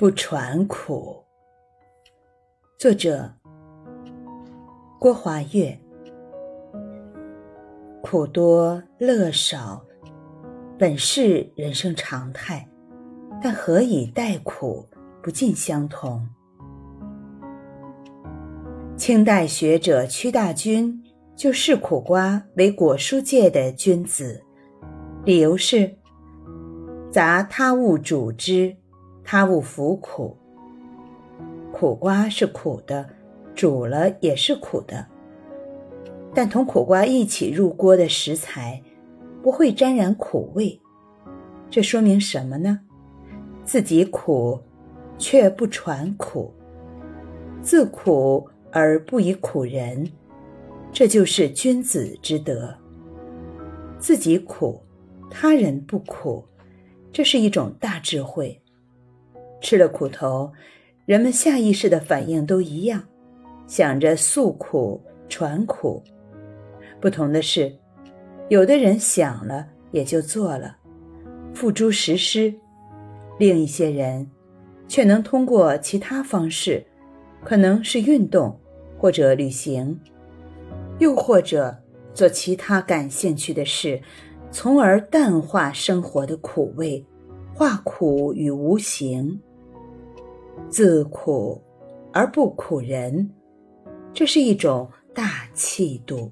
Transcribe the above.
不传苦。作者：郭华月。苦多乐少，本是人生常态，但何以待苦，不尽相同。清代学者屈大均就视苦瓜为果蔬界的君子，理由是：杂他物主之。他勿服苦，苦瓜是苦的，煮了也是苦的。但同苦瓜一起入锅的食材，不会沾染苦味。这说明什么呢？自己苦，却不传苦；自苦而不以苦人，这就是君子之德。自己苦，他人不苦，这是一种大智慧。吃了苦头，人们下意识的反应都一样，想着诉苦传苦。不同的是，有的人想了也就做了，付诸实施；另一些人却能通过其他方式，可能是运动，或者旅行，又或者做其他感兴趣的事，从而淡化生活的苦味，化苦与无形。自苦而不苦人，这是一种大气度。